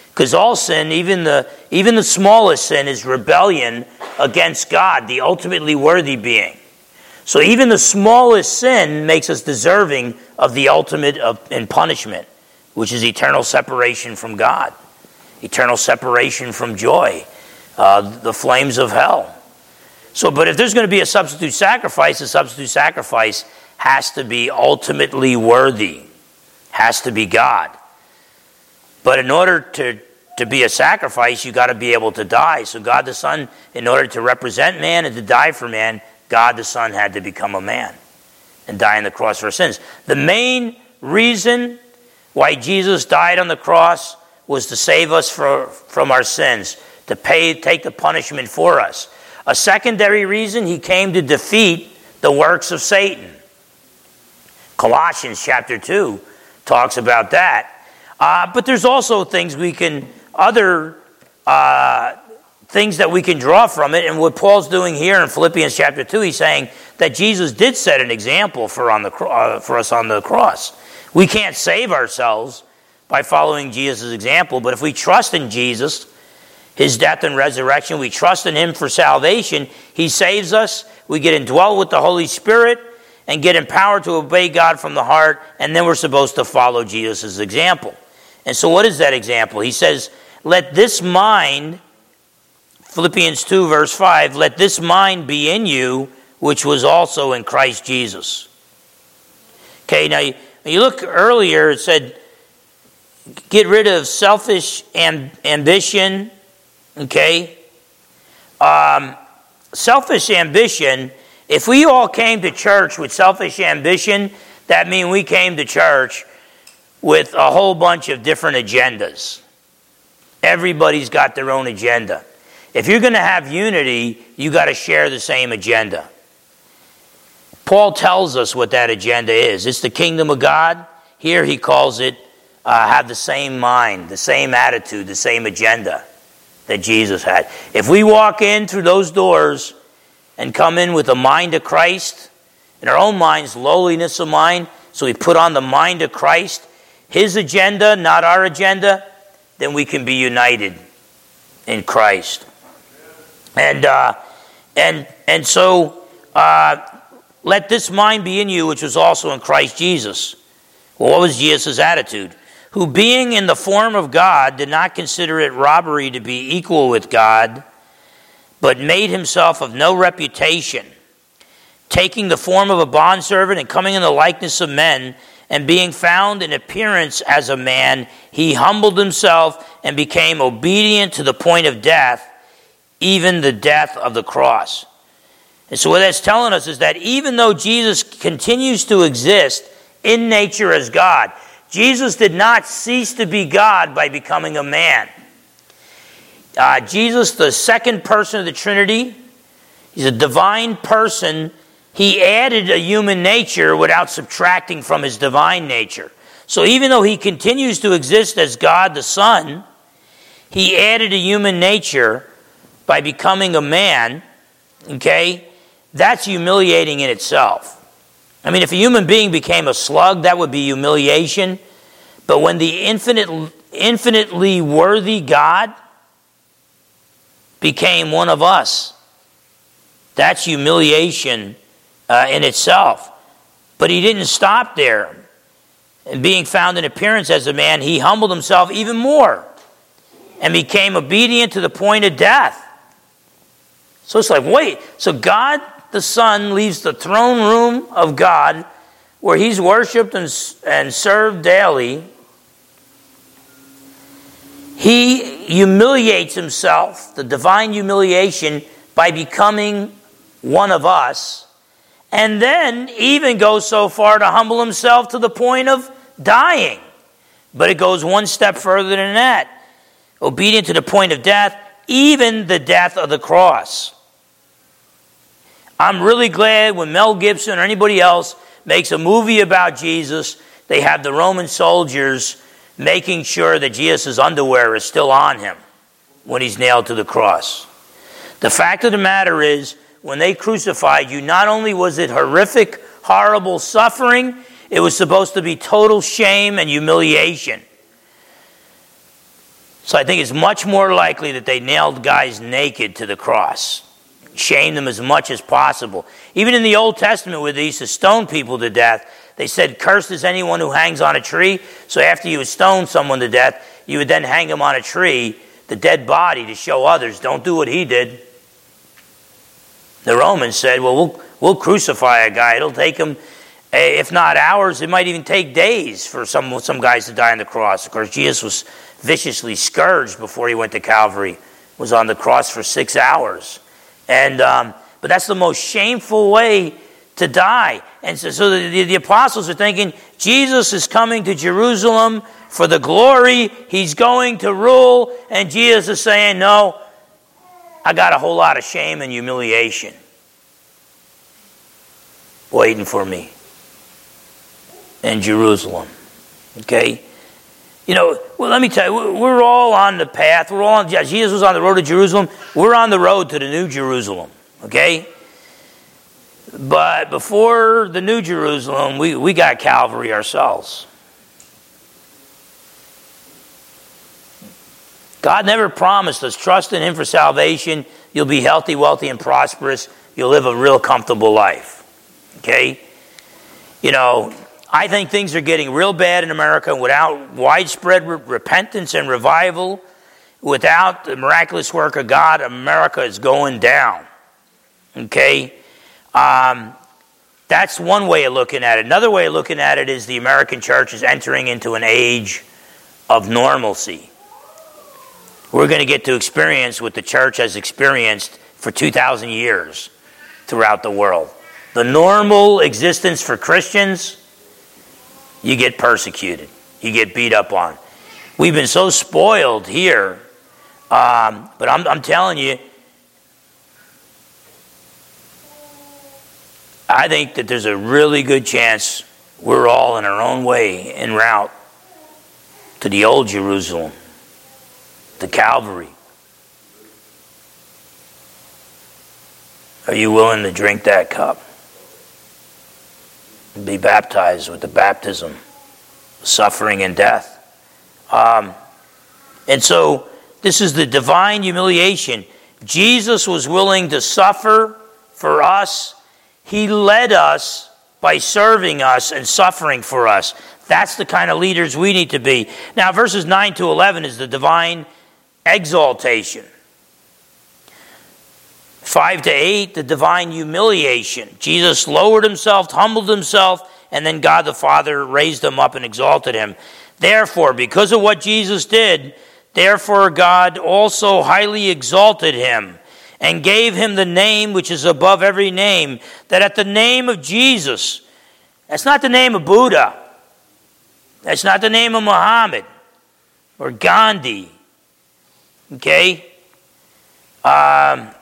Because all sin, even the, even the smallest sin, is rebellion against God, the ultimately worthy being. So even the smallest sin makes us deserving of the ultimate of, in punishment, which is eternal separation from God, eternal separation from joy, uh, the flames of hell. So, but if there's going to be a substitute sacrifice, a substitute sacrifice has to be ultimately worthy, has to be God. But in order to, to be a sacrifice, you got to be able to die. So, God the Son, in order to represent man and to die for man, God the Son had to become a man and die on the cross for sins. The main reason why Jesus died on the cross was to save us for, from our sins, to pay, take the punishment for us. A secondary reason, he came to defeat the works of Satan. Colossians chapter 2 talks about that. Uh, but there's also things we can, other uh, things that we can draw from it. And what Paul's doing here in Philippians chapter 2, he's saying that Jesus did set an example for, on the, uh, for us on the cross. We can't save ourselves by following Jesus' example, but if we trust in Jesus, his death and resurrection. We trust in him for salvation. He saves us. We get indwelled with the Holy Spirit and get empowered to obey God from the heart. And then we're supposed to follow Jesus' example. And so, what is that example? He says, Let this mind, Philippians 2, verse 5, let this mind be in you, which was also in Christ Jesus. Okay, now you, you look earlier, it said, Get rid of selfish amb- ambition Okay? Um, selfish ambition, if we all came to church with selfish ambition, that means we came to church with a whole bunch of different agendas. Everybody's got their own agenda. If you're going to have unity, you got to share the same agenda. Paul tells us what that agenda is. It's the kingdom of God. Here he calls it uh, have the same mind, the same attitude, the same agenda that Jesus had. If we walk in through those doors and come in with the mind of Christ, in our own minds, lowliness of mind, so we put on the mind of Christ, his agenda, not our agenda, then we can be united in Christ. And, uh, and, and so, uh, let this mind be in you, which was also in Christ Jesus. Well, what was Jesus' attitude? Who, being in the form of God, did not consider it robbery to be equal with God, but made himself of no reputation, taking the form of a bondservant and coming in the likeness of men, and being found in appearance as a man, he humbled himself and became obedient to the point of death, even the death of the cross. And so, what that's telling us is that even though Jesus continues to exist in nature as God, Jesus did not cease to be God by becoming a man. Uh, Jesus, the second person of the Trinity, he's a divine person. He added a human nature without subtracting from his divine nature. So even though he continues to exist as God the Son, he added a human nature by becoming a man. Okay? That's humiliating in itself. I mean, if a human being became a slug, that would be humiliation. But when the infinite, infinitely worthy God became one of us, that's humiliation uh, in itself. But he didn't stop there. And being found in appearance as a man, he humbled himself even more and became obedient to the point of death. So it's like, wait, so God the Son leaves the throne room of God where he's worshiped and, and served daily. He humiliates himself, the divine humiliation, by becoming one of us, and then even goes so far to humble himself to the point of dying. But it goes one step further than that obedient to the point of death, even the death of the cross. I'm really glad when Mel Gibson or anybody else makes a movie about Jesus, they have the Roman soldiers making sure that Jesus' underwear is still on him when he's nailed to the cross. The fact of the matter is, when they crucified you, not only was it horrific, horrible suffering, it was supposed to be total shame and humiliation. So I think it's much more likely that they nailed guys naked to the cross shame them as much as possible. Even in the Old Testament, where they used to stone people to death, they said, Cursed is anyone who hangs on a tree. So after you would stone someone to death, you would then hang him on a tree the dead body to show others, don't do what he did. The Romans said, well, we'll, we'll crucify a guy. It'll take him, eh, if not hours, it might even take days for some, some guys to die on the cross. Of course, Jesus was viciously scourged before he went to Calvary, was on the cross for six hours. And, um, but that's the most shameful way to die. And so, so the, the, apostles are thinking Jesus is coming to Jerusalem for the glory, he's going to rule. And Jesus is saying, No, I got a whole lot of shame and humiliation waiting for me in Jerusalem. Okay? You know, well, let me tell you, we're all on the path. We're all on, Jesus was on the road to Jerusalem. We're on the road to the New Jerusalem. Okay? But before the New Jerusalem, we, we got Calvary ourselves. God never promised us trust in Him for salvation. You'll be healthy, wealthy, and prosperous. You'll live a real comfortable life. Okay? You know, I think things are getting real bad in America without widespread re- repentance and revival. Without the miraculous work of God, America is going down. Okay? Um, that's one way of looking at it. Another way of looking at it is the American church is entering into an age of normalcy. We're going to get to experience what the church has experienced for 2,000 years throughout the world. The normal existence for Christians, you get persecuted, you get beat up on. We've been so spoiled here, um, but I'm, I'm telling you, I think that there's a really good chance we're all in our own way en route to the old Jerusalem, to Calvary. Are you willing to drink that cup? And be baptized with the baptism, suffering, and death. Um, and so, this is the divine humiliation. Jesus was willing to suffer for us he led us by serving us and suffering for us. That's the kind of leaders we need to be. Now, verses 9 to 11 is the divine exaltation. 5 to 8, the divine humiliation. Jesus lowered himself, humbled himself, and then God the Father raised him up and exalted him. Therefore, because of what Jesus did, therefore God also highly exalted him and gave him the name which is above every name, that at the name of Jesus, that's not the name of Buddha, that's not the name of Muhammad or Gandhi, okay? Um,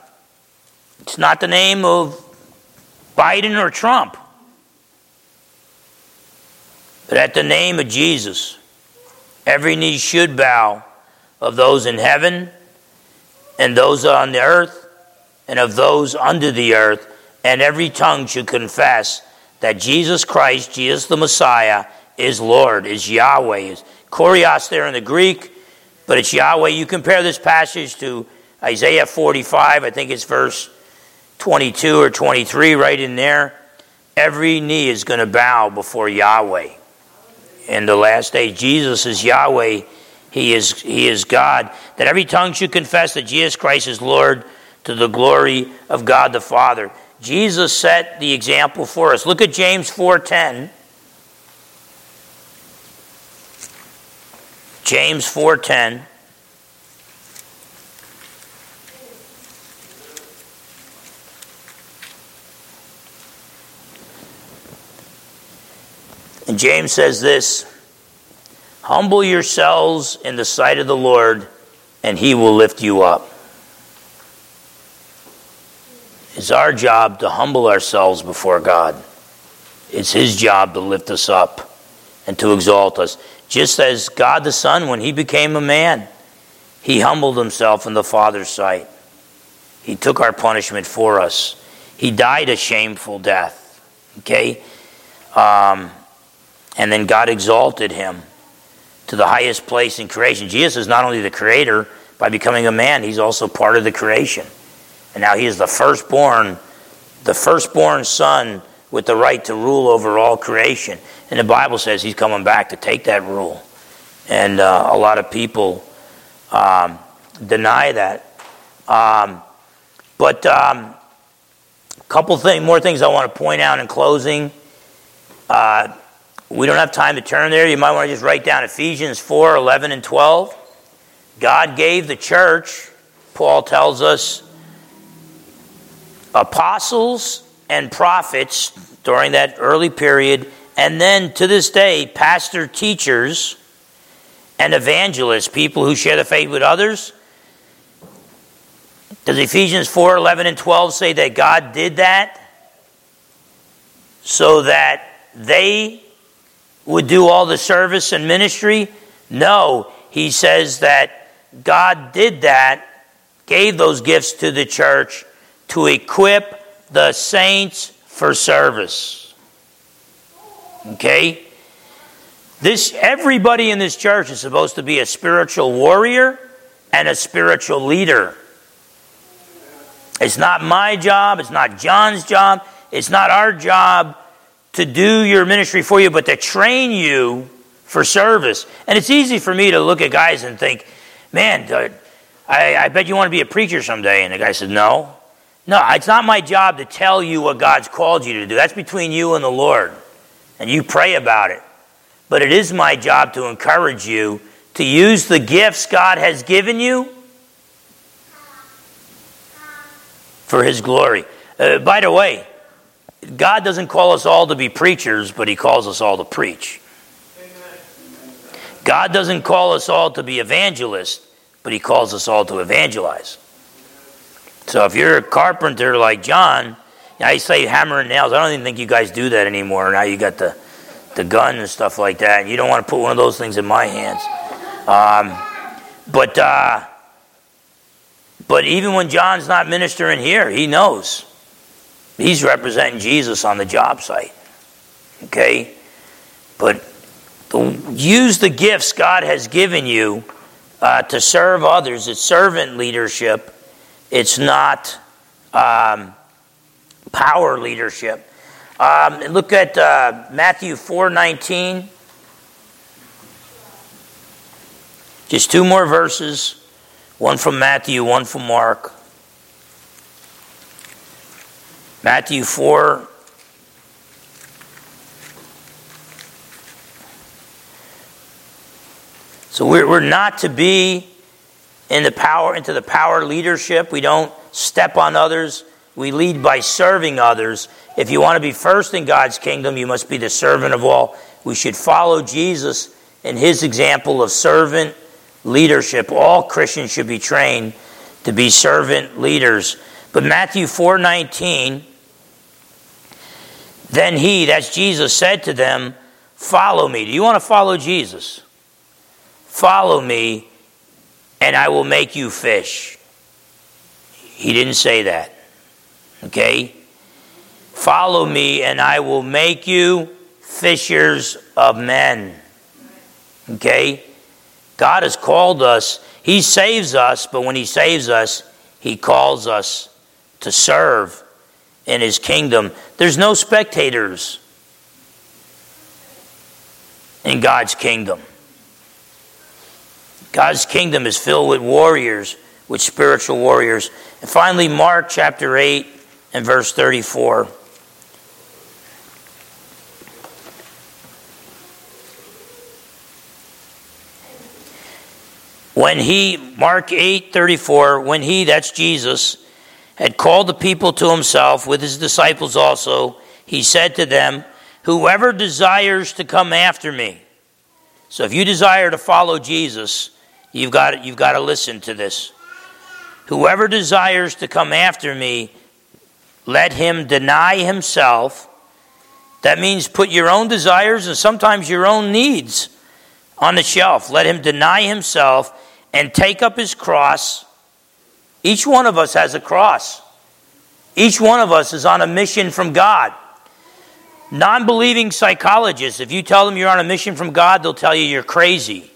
it's not the name of Biden or Trump. But at the name of Jesus, every knee should bow of those in heaven and those on the earth and of those under the earth, and every tongue should confess that Jesus Christ, Jesus the Messiah, is Lord, is Yahweh, is Kurios there in the Greek, but it's Yahweh. You compare this passage to Isaiah 45, I think it's verse 22 or 23, right in there. Every knee is going to bow before Yahweh. In the last day, Jesus is Yahweh. He is, he is God. That every tongue should confess that Jesus Christ is Lord to the glory of God the Father. Jesus set the example for us. Look at James 4:10. James 4:10 And James says this Humble yourselves in the sight of the Lord, and he will lift you up. It's our job to humble ourselves before God. It's His job to lift us up and to exalt us. Just as God the Son, when He became a man, He humbled Himself in the Father's sight. He took our punishment for us. He died a shameful death. Okay? Um, and then God exalted Him to the highest place in creation. Jesus is not only the creator by becoming a man, He's also part of the creation. And now he is the firstborn, the firstborn son with the right to rule over all creation. And the Bible says he's coming back to take that rule. And uh, a lot of people um, deny that. Um, but um, a couple thing, more things I want to point out in closing. Uh, we don't have time to turn there. You might want to just write down Ephesians 4 11 and 12. God gave the church, Paul tells us, apostles and prophets during that early period, and then to this day, pastor teachers and evangelists, people who share the faith with others. Does Ephesians 4 11 and 12 say that God did that so that they would do all the service and ministry? No, he says that God did that, gave those gifts to the church to equip the saints for service. Okay? This everybody in this church is supposed to be a spiritual warrior and a spiritual leader. It's not my job, it's not John's job, it's not our job to do your ministry for you, but to train you for service. And it's easy for me to look at guys and think, man, I, I bet you want to be a preacher someday. And the guy said, no. No, it's not my job to tell you what God's called you to do. That's between you and the Lord. And you pray about it. But it is my job to encourage you to use the gifts God has given you for His glory. Uh, by the way, God doesn't call us all to be preachers, but He calls us all to preach. God doesn't call us all to be evangelists, but He calls us all to evangelize. So if you're a carpenter like John, I say hammer and nails. I don't even think you guys do that anymore. Now you got the, the gun and stuff like that. You don't want to put one of those things in my hands. Um, but uh, but even when John's not ministering here, he knows. He's representing Jesus on the job site. Okay? But use the gifts God has given you uh, to serve others. It's servant leadership, it's not um, power leadership. Um, look at uh, Matthew 4:19. Just two more verses. One from Matthew, one from Mark. Matthew 4. So we're, we're not to be in the power into the power leadership. We don't step on others. We lead by serving others. If you want to be first in God's kingdom, you must be the servant of all. We should follow Jesus in his example of servant leadership. All Christians should be trained to be servant leaders. But Matthew 4:19 then he, that's Jesus said to them, "Follow me." Do you want to follow Jesus? Follow me and I will make you fish. He didn't say that. Okay? Follow me and I will make you fishers of men. Okay? God has called us. He saves us, but when He saves us, He calls us to serve in His kingdom. There's no spectators in God's kingdom. God's kingdom is filled with warriors, with spiritual warriors. And finally, Mark chapter 8 and verse 34. When he, Mark 8 34, when he, that's Jesus, had called the people to himself with his disciples also, he said to them, Whoever desires to come after me. So if you desire to follow Jesus, you've got, you've got to listen to this. Whoever desires to come after me, let him deny himself. That means put your own desires and sometimes your own needs on the shelf. Let him deny himself and take up his cross. Each one of us has a cross. Each one of us is on a mission from God. Non believing psychologists, if you tell them you're on a mission from God, they'll tell you you're crazy.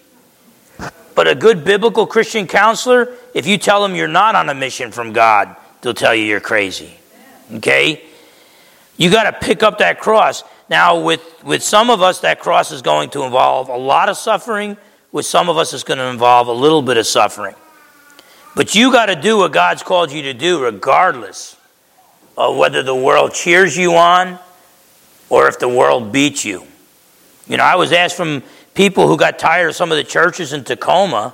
But a good biblical Christian counselor, if you tell them you're not on a mission from God, they'll tell you you're crazy. Okay? You got to pick up that cross. Now, with, with some of us, that cross is going to involve a lot of suffering with some of us, it's going to involve a little bit of suffering. But you got to do what God's called you to do, regardless of whether the world cheers you on or if the world beats you. You know, I was asked from people who got tired of some of the churches in Tacoma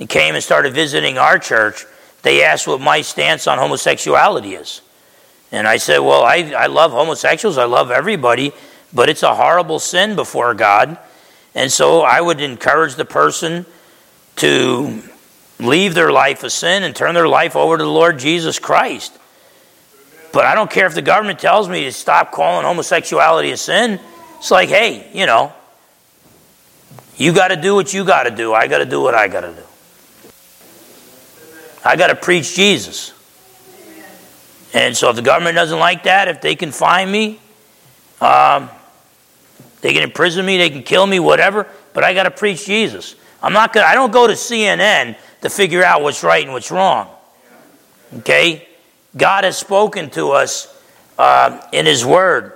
and came and started visiting our church. They asked what my stance on homosexuality is. And I said, Well, I, I love homosexuals, I love everybody, but it's a horrible sin before God. And so I would encourage the person to leave their life of sin and turn their life over to the Lord Jesus Christ. But I don't care if the government tells me to stop calling homosexuality a sin. It's like, hey, you know, you got to do what you got to do. I got to do what I got to do. I got to preach Jesus. And so if the government doesn't like that, if they can find me, um, they can imprison me, they can kill me, whatever, but I got to preach Jesus. I'm not gonna, I don't go to CNN to figure out what's right and what's wrong. Okay? God has spoken to us uh, in His Word.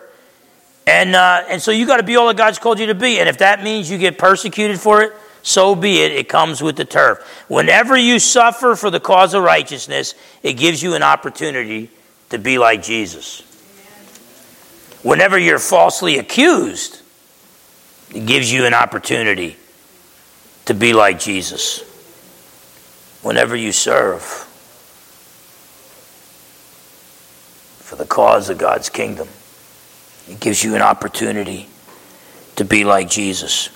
And, uh, and so you got to be all that God's called you to be. And if that means you get persecuted for it, so be it. It comes with the turf. Whenever you suffer for the cause of righteousness, it gives you an opportunity to be like Jesus. Whenever you're falsely accused, it gives you an opportunity to be like Jesus. Whenever you serve for the cause of God's kingdom, it gives you an opportunity to be like Jesus.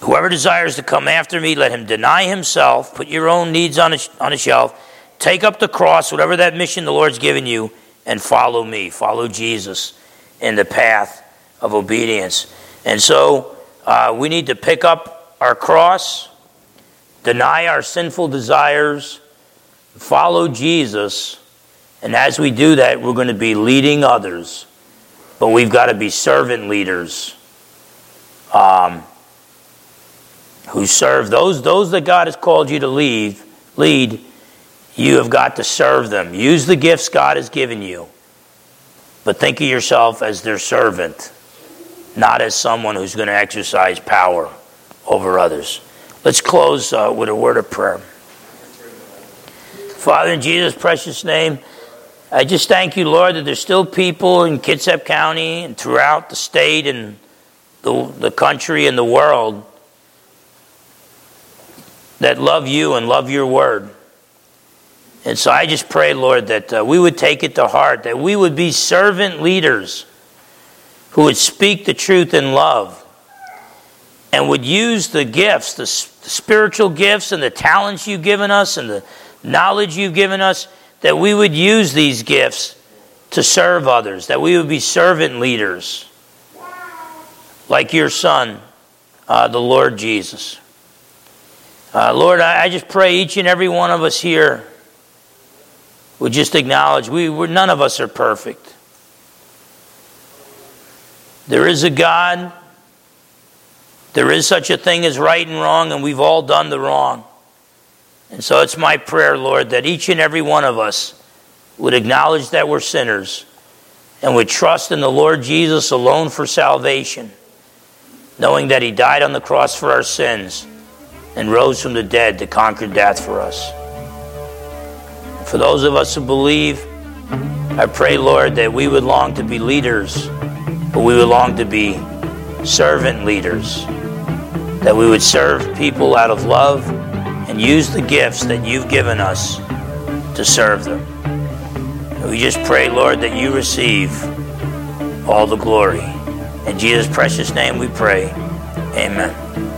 Whoever desires to come after me, let him deny himself, put your own needs on a, on a shelf, take up the cross, whatever that mission the Lord's given you, and follow me. Follow Jesus in the path of obedience. And so uh, we need to pick up our cross, deny our sinful desires, follow Jesus. And as we do that, we're going to be leading others. But we've got to be servant leaders um, who serve those, those that God has called you to lead, lead. You have got to serve them. Use the gifts God has given you. But think of yourself as their servant not as someone who's going to exercise power over others. Let's close uh, with a word of prayer. Father, in Jesus' precious name, I just thank you, Lord, that there's still people in Kitsap County and throughout the state and the, the country and the world that love you and love your word. And so I just pray, Lord, that uh, we would take it to heart, that we would be servant leaders who would speak the truth in love and would use the gifts, the, spiritual gifts and the talents you've given us and the knowledge you've given us, that we would use these gifts to serve others, that we would be servant leaders like your son, uh, the Lord Jesus. Uh, Lord, I, I, just pray each and every one of us here would just acknowledge we, we're, none of us are perfect. There is a God. There is such a thing as right and wrong, and we've all done the wrong. And so it's my prayer, Lord, that each and every one of us would acknowledge that we're sinners and would trust in the Lord Jesus alone for salvation, knowing that He died on the cross for our sins and rose from the dead to conquer death for us. For those of us who believe, I pray, Lord, that we would long to be leaders but we would long to be servant leaders, that we would serve people out of love and use the gifts that you've given us to serve them. And we just pray, Lord, that you receive all the glory. In Jesus' precious name we pray. Amen.